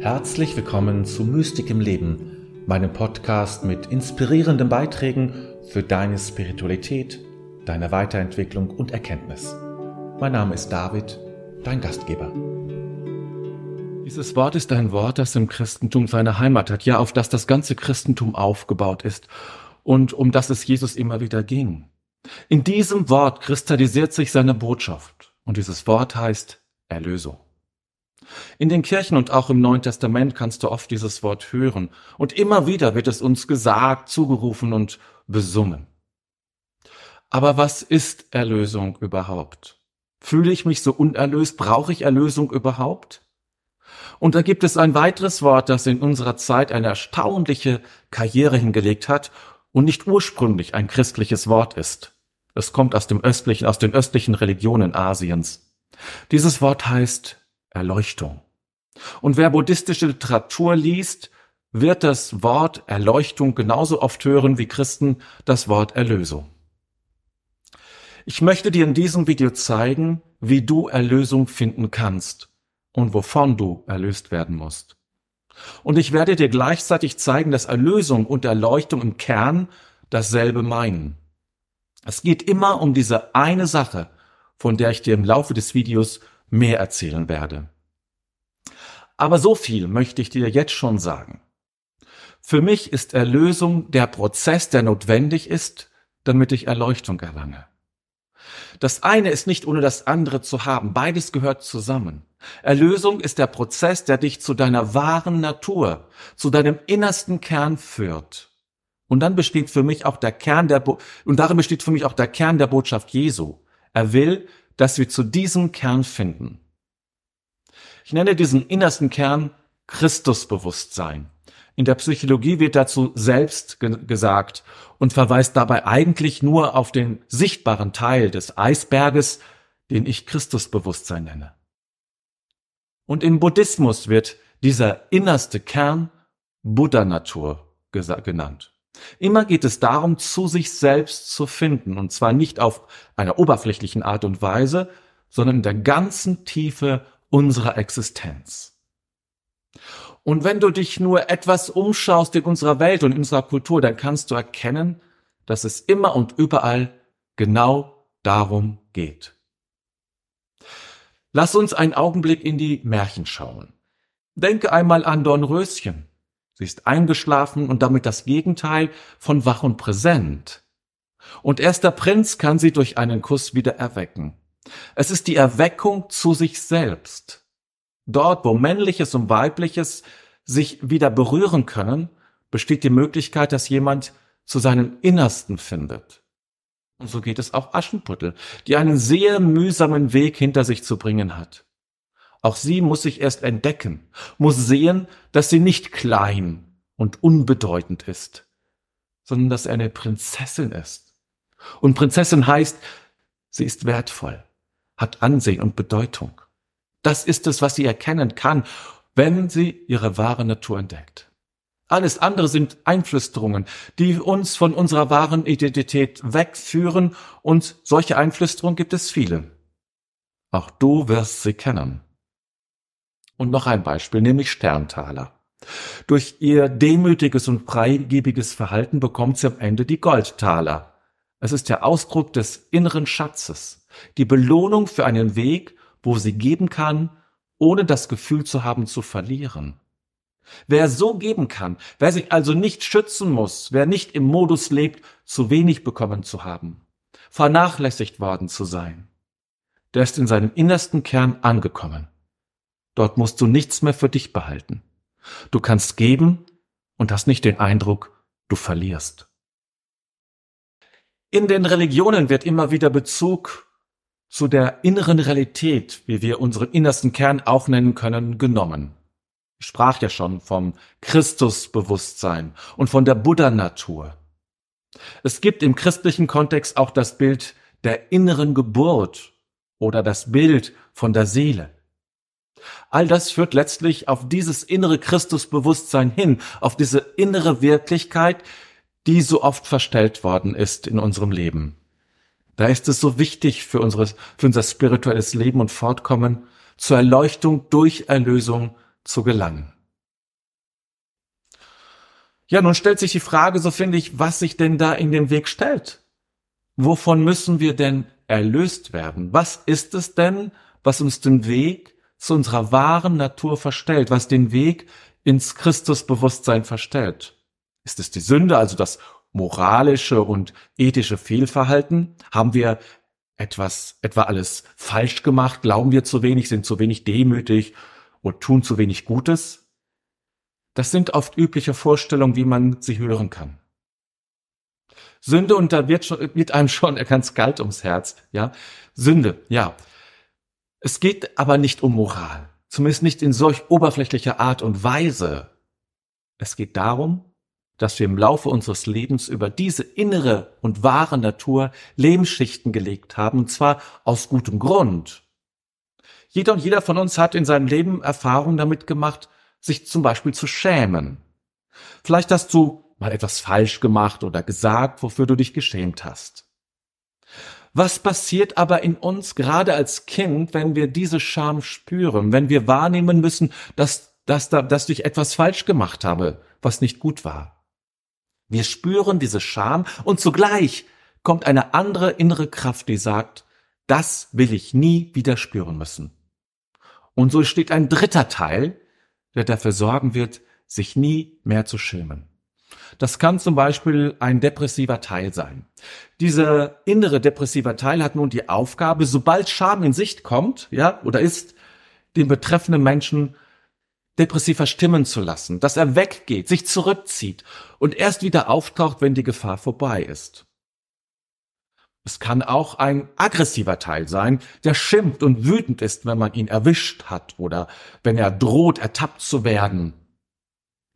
Herzlich willkommen zu Mystik im Leben, meinem Podcast mit inspirierenden Beiträgen für deine Spiritualität, deine Weiterentwicklung und Erkenntnis. Mein Name ist David, dein Gastgeber. Dieses Wort ist ein Wort, das im Christentum seine Heimat hat, ja, auf das das ganze Christentum aufgebaut ist und um das es Jesus immer wieder ging. In diesem Wort kristallisiert sich seine Botschaft und dieses Wort heißt Erlösung. In den Kirchen und auch im Neuen Testament kannst du oft dieses Wort hören und immer wieder wird es uns gesagt, zugerufen und besungen. Aber was ist Erlösung überhaupt? Fühle ich mich so unerlöst? Brauche ich Erlösung überhaupt? Und da gibt es ein weiteres Wort, das in unserer Zeit eine erstaunliche Karriere hingelegt hat und nicht ursprünglich ein christliches Wort ist. Es kommt aus dem östlichen, aus den östlichen Religionen Asiens. Dieses Wort heißt Erleuchtung. Und wer buddhistische Literatur liest, wird das Wort Erleuchtung genauso oft hören wie Christen das Wort Erlösung. Ich möchte dir in diesem Video zeigen, wie du Erlösung finden kannst und wovon du erlöst werden musst. Und ich werde dir gleichzeitig zeigen, dass Erlösung und Erleuchtung im Kern dasselbe meinen. Es geht immer um diese eine Sache, von der ich dir im Laufe des Videos mehr erzählen werde. Aber so viel möchte ich dir jetzt schon sagen. Für mich ist Erlösung der Prozess, der notwendig ist, damit ich Erleuchtung erlange. Das eine ist nicht ohne das andere zu haben. Beides gehört zusammen. Erlösung ist der Prozess, der dich zu deiner wahren Natur, zu deinem innersten Kern führt. Und dann besteht für mich auch der Kern der, Bo und darin besteht für mich auch der Kern der Botschaft Jesu. Er will, dass wir zu diesem Kern finden. Ich nenne diesen innersten Kern Christusbewusstsein. In der Psychologie wird dazu selbst ge gesagt und verweist dabei eigentlich nur auf den sichtbaren Teil des Eisberges, den ich Christusbewusstsein nenne. Und im Buddhismus wird dieser innerste Kern Buddha-Natur genannt. Immer geht es darum, zu sich selbst zu finden, und zwar nicht auf einer oberflächlichen Art und Weise, sondern in der ganzen Tiefe unserer Existenz. Und wenn du dich nur etwas umschaust in unserer Welt und in unserer Kultur, dann kannst du erkennen, dass es immer und überall genau darum geht. Lass uns einen Augenblick in die Märchen schauen. Denke einmal an Dornröschen. Sie ist eingeschlafen und damit das Gegenteil von wach und präsent. Und erst der Prinz kann sie durch einen Kuss wieder erwecken. Es ist die Erweckung zu sich selbst. Dort, wo männliches und weibliches sich wieder berühren können, besteht die Möglichkeit, dass jemand zu seinem Innersten findet. Und so geht es auch Aschenputtel, die einen sehr mühsamen Weg hinter sich zu bringen hat. Auch sie muss sich erst entdecken, muss sehen, dass sie nicht klein und unbedeutend ist, sondern dass er eine Prinzessin ist. Und Prinzessin heißt, sie ist wertvoll, hat Ansehen und Bedeutung. Das ist es, was sie erkennen kann, wenn sie ihre wahre Natur entdeckt. Alles andere sind Einflüsterungen, die uns von unserer wahren Identität wegführen und solche Einflüsterungen gibt es viele. Auch du wirst sie kennen. Und noch ein Beispiel, nämlich Sterntaler. Durch ihr demütiges und freigebiges Verhalten bekommt sie am Ende die Goldtaler. Es ist der Ausdruck des inneren Schatzes, die Belohnung für einen Weg, wo sie geben kann, ohne das Gefühl zu haben zu verlieren. Wer so geben kann, wer sich also nicht schützen muss, wer nicht im Modus lebt, zu wenig bekommen zu haben, vernachlässigt worden zu sein, der ist in seinem innersten Kern angekommen. Dort musst du nichts mehr für dich behalten. Du kannst geben und hast nicht den Eindruck, du verlierst. In den Religionen wird immer wieder Bezug zu der inneren Realität, wie wir unseren innersten Kern auch nennen können, genommen. Ich sprach ja schon vom Christusbewusstsein und von der Buddha-Natur. Es gibt im christlichen Kontext auch das Bild der inneren Geburt oder das Bild von der Seele. All das führt letztlich auf dieses innere Christusbewusstsein hin, auf diese innere Wirklichkeit, die so oft verstellt worden ist in unserem Leben. Da ist es so wichtig für, unsere, für unser spirituelles Leben und Fortkommen, zur Erleuchtung durch Erlösung zu gelangen. Ja, nun stellt sich die Frage, so finde ich, was sich denn da in den Weg stellt. Wovon müssen wir denn erlöst werden? Was ist es denn, was uns den Weg zu unserer wahren Natur verstellt, was den Weg ins Christusbewusstsein verstellt? Ist es die Sünde, also das moralische und ethische Fehlverhalten? Haben wir etwas, etwa alles falsch gemacht? Glauben wir zu wenig, sind zu wenig demütig und tun zu wenig Gutes? Das sind oft übliche Vorstellungen, wie man sie hören kann. Sünde und da wird, schon, wird einem schon ganz kalt ums Herz, ja. Sünde, ja. Es geht aber nicht um Moral. Zumindest nicht in solch oberflächlicher Art und Weise. Es geht darum, dass wir im Laufe unseres Lebens über diese innere und wahre Natur Lebensschichten gelegt haben, und zwar aus gutem Grund. Jeder und jeder von uns hat in seinem Leben Erfahrungen damit gemacht, sich zum Beispiel zu schämen. Vielleicht hast du mal etwas falsch gemacht oder gesagt, wofür du dich geschämt hast. Was passiert aber in uns gerade als Kind, wenn wir diese Scham spüren, wenn wir wahrnehmen müssen, dass, dass, da, dass ich etwas falsch gemacht habe, was nicht gut war? Wir spüren diese Scham und zugleich kommt eine andere innere Kraft, die sagt, das will ich nie wieder spüren müssen. Und so steht ein dritter Teil, der dafür sorgen wird, sich nie mehr zu schämen. Das kann zum Beispiel ein depressiver Teil sein. Dieser innere depressiver Teil hat nun die Aufgabe, sobald Scham in Sicht kommt, ja, oder ist, den betreffenden Menschen depressiv verstimmen zu lassen, dass er weggeht, sich zurückzieht und erst wieder auftaucht, wenn die Gefahr vorbei ist. Es kann auch ein aggressiver Teil sein, der schimpft und wütend ist, wenn man ihn erwischt hat oder wenn er droht, ertappt zu werden.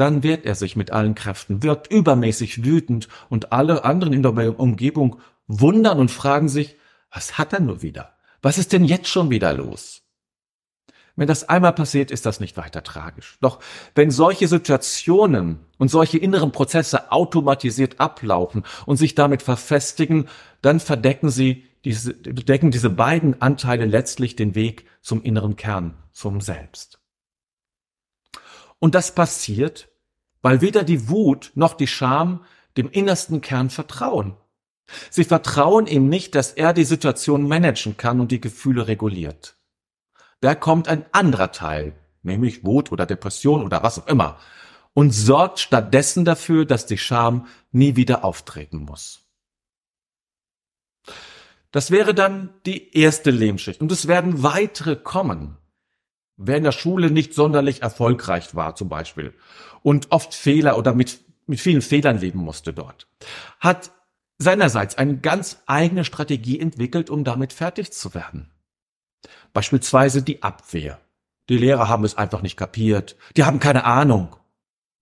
Dann wehrt er sich mit allen Kräften, wird übermäßig wütend und alle anderen in der Umgebung wundern und fragen sich, was hat er nur wieder? Was ist denn jetzt schon wieder los? Wenn das einmal passiert, ist das nicht weiter tragisch. Doch wenn solche Situationen und solche inneren Prozesse automatisiert ablaufen und sich damit verfestigen, dann verdecken sie diese, decken diese beiden Anteile letztlich den Weg zum inneren Kern, zum Selbst. Und das passiert, weil weder die Wut noch die Scham dem innersten Kern vertrauen. Sie vertrauen ihm nicht, dass er die Situation managen kann und die Gefühle reguliert da kommt ein anderer Teil, nämlich Wut oder Depression oder was auch immer, und sorgt stattdessen dafür, dass die Scham nie wieder auftreten muss. Das wäre dann die erste Lebensschicht. Und es werden weitere kommen. Wer in der Schule nicht sonderlich erfolgreich war zum Beispiel und oft Fehler oder mit, mit vielen Fehlern leben musste dort, hat seinerseits eine ganz eigene Strategie entwickelt, um damit fertig zu werden. Beispielsweise die Abwehr. Die Lehrer haben es einfach nicht kapiert. Die haben keine Ahnung.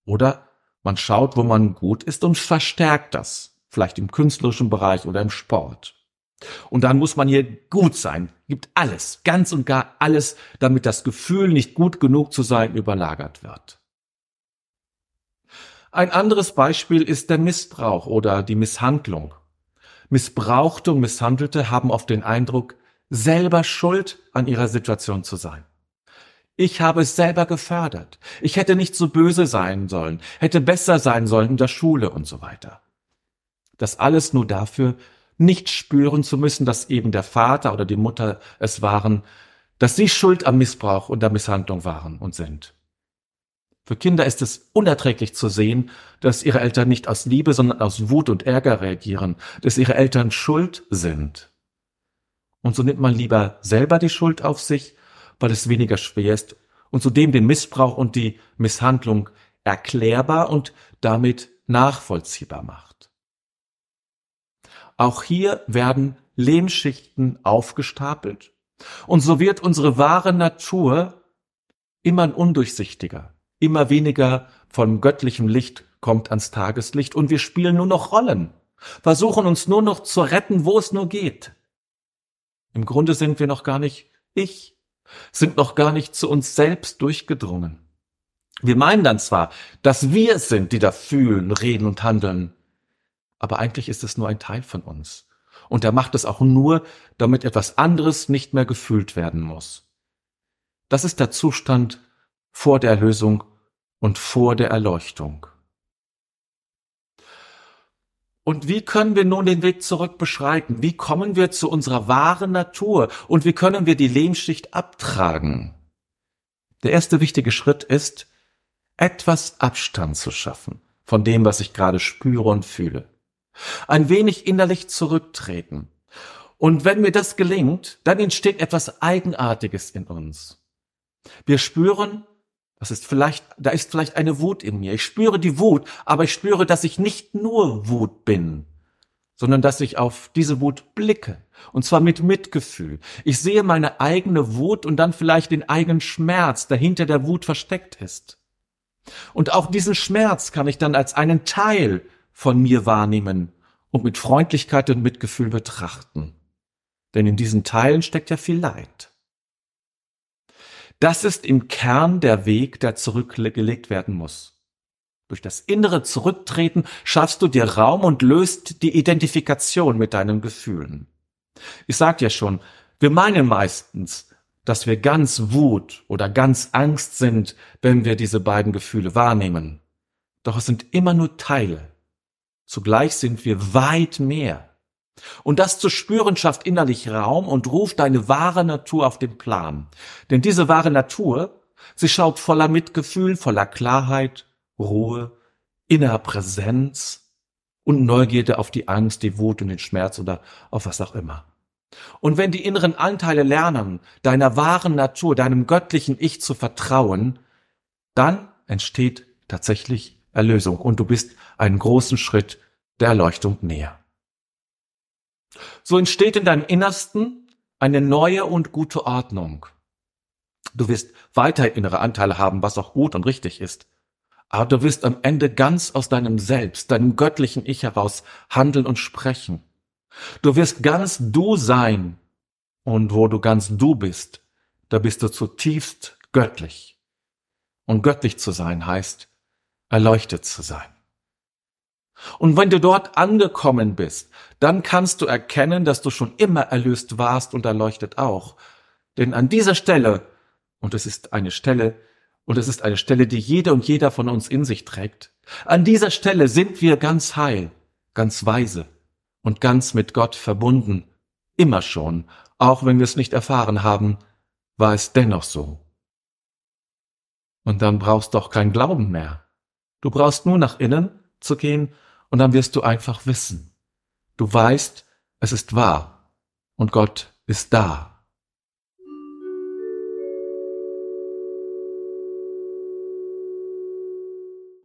Oder man schaut, wo man gut ist und verstärkt das. Vielleicht im künstlerischen Bereich oder im Sport. Und dann muss man hier gut sein, gibt alles, ganz und gar alles, damit das Gefühl, nicht gut genug zu sein, überlagert wird. Ein anderes Beispiel ist der Missbrauch oder die Misshandlung. Missbrauchte und Misshandelte haben oft den Eindruck, selber schuld an ihrer Situation zu sein. Ich habe es selber gefördert. Ich hätte nicht so böse sein sollen, hätte besser sein sollen in der Schule und so weiter. Das alles nur dafür, nicht spüren zu müssen, dass eben der Vater oder die Mutter es waren, dass sie schuld am Missbrauch und der Misshandlung waren und sind. Für Kinder ist es unerträglich zu sehen, dass ihre Eltern nicht aus Liebe, sondern aus Wut und Ärger reagieren, dass ihre Eltern schuld sind. Und so nimmt man lieber selber die Schuld auf sich, weil es weniger schwer ist und zudem den Missbrauch und die Misshandlung erklärbar und damit nachvollziehbar macht. Auch hier werden Lehmschichten aufgestapelt und so wird unsere wahre Natur immer undurchsichtiger, immer weniger von göttlichem Licht kommt ans Tageslicht und wir spielen nur noch Rollen, versuchen uns nur noch zu retten, wo es nur geht. Im Grunde sind wir noch gar nicht ich, sind noch gar nicht zu uns selbst durchgedrungen. Wir meinen dann zwar, dass wir es sind, die da fühlen, reden und handeln, aber eigentlich ist es nur ein Teil von uns. Und er macht es auch nur, damit etwas anderes nicht mehr gefühlt werden muss. Das ist der Zustand vor der Erlösung und vor der Erleuchtung. Und wie können wir nun den Weg zurück beschreiten? Wie kommen wir zu unserer wahren Natur? Und wie können wir die Lehmschicht abtragen? Der erste wichtige Schritt ist, etwas Abstand zu schaffen von dem, was ich gerade spüre und fühle. Ein wenig innerlich zurücktreten. Und wenn mir das gelingt, dann entsteht etwas Eigenartiges in uns. Wir spüren, das ist vielleicht, da ist vielleicht eine Wut in mir. Ich spüre die Wut, aber ich spüre, dass ich nicht nur Wut bin, sondern dass ich auf diese Wut blicke. Und zwar mit Mitgefühl. Ich sehe meine eigene Wut und dann vielleicht den eigenen Schmerz, der hinter der Wut versteckt ist. Und auch diesen Schmerz kann ich dann als einen Teil von mir wahrnehmen und mit Freundlichkeit und Mitgefühl betrachten. Denn in diesen Teilen steckt ja viel Leid. Das ist im Kern der Weg, der zurückgelegt werden muss. Durch das innere Zurücktreten schaffst du dir Raum und löst die Identifikation mit deinen Gefühlen. Ich sag ja schon, wir meinen meistens, dass wir ganz Wut oder ganz Angst sind, wenn wir diese beiden Gefühle wahrnehmen. Doch es sind immer nur Teile. Zugleich sind wir weit mehr. Und das zu spüren schafft innerlich Raum und ruft deine wahre Natur auf den Plan. Denn diese wahre Natur, sie schaut voller Mitgefühl, voller Klarheit, Ruhe, innerer Präsenz und Neugierde auf die Angst, die Wut und den Schmerz oder auf was auch immer. Und wenn die inneren Anteile lernen, deiner wahren Natur, deinem göttlichen Ich zu vertrauen, dann entsteht tatsächlich Erlösung und du bist einen großen Schritt der Erleuchtung näher. So entsteht in deinem Innersten eine neue und gute Ordnung. Du wirst weiter innere Anteile haben, was auch gut und richtig ist. Aber du wirst am Ende ganz aus deinem Selbst, deinem göttlichen Ich heraus handeln und sprechen. Du wirst ganz du sein. Und wo du ganz du bist, da bist du zutiefst göttlich. Und göttlich zu sein heißt, erleuchtet zu sein. Und wenn du dort angekommen bist, dann kannst du erkennen, dass du schon immer erlöst warst und erleuchtet auch. Denn an dieser Stelle, und es ist eine Stelle, und es ist eine Stelle, die jeder und jeder von uns in sich trägt, an dieser Stelle sind wir ganz heil, ganz weise und ganz mit Gott verbunden. Immer schon, auch wenn wir es nicht erfahren haben, war es dennoch so. Und dann brauchst du auch kein Glauben mehr. Du brauchst nur nach innen zu gehen und dann wirst du einfach wissen. Du weißt, es ist wahr und Gott ist da.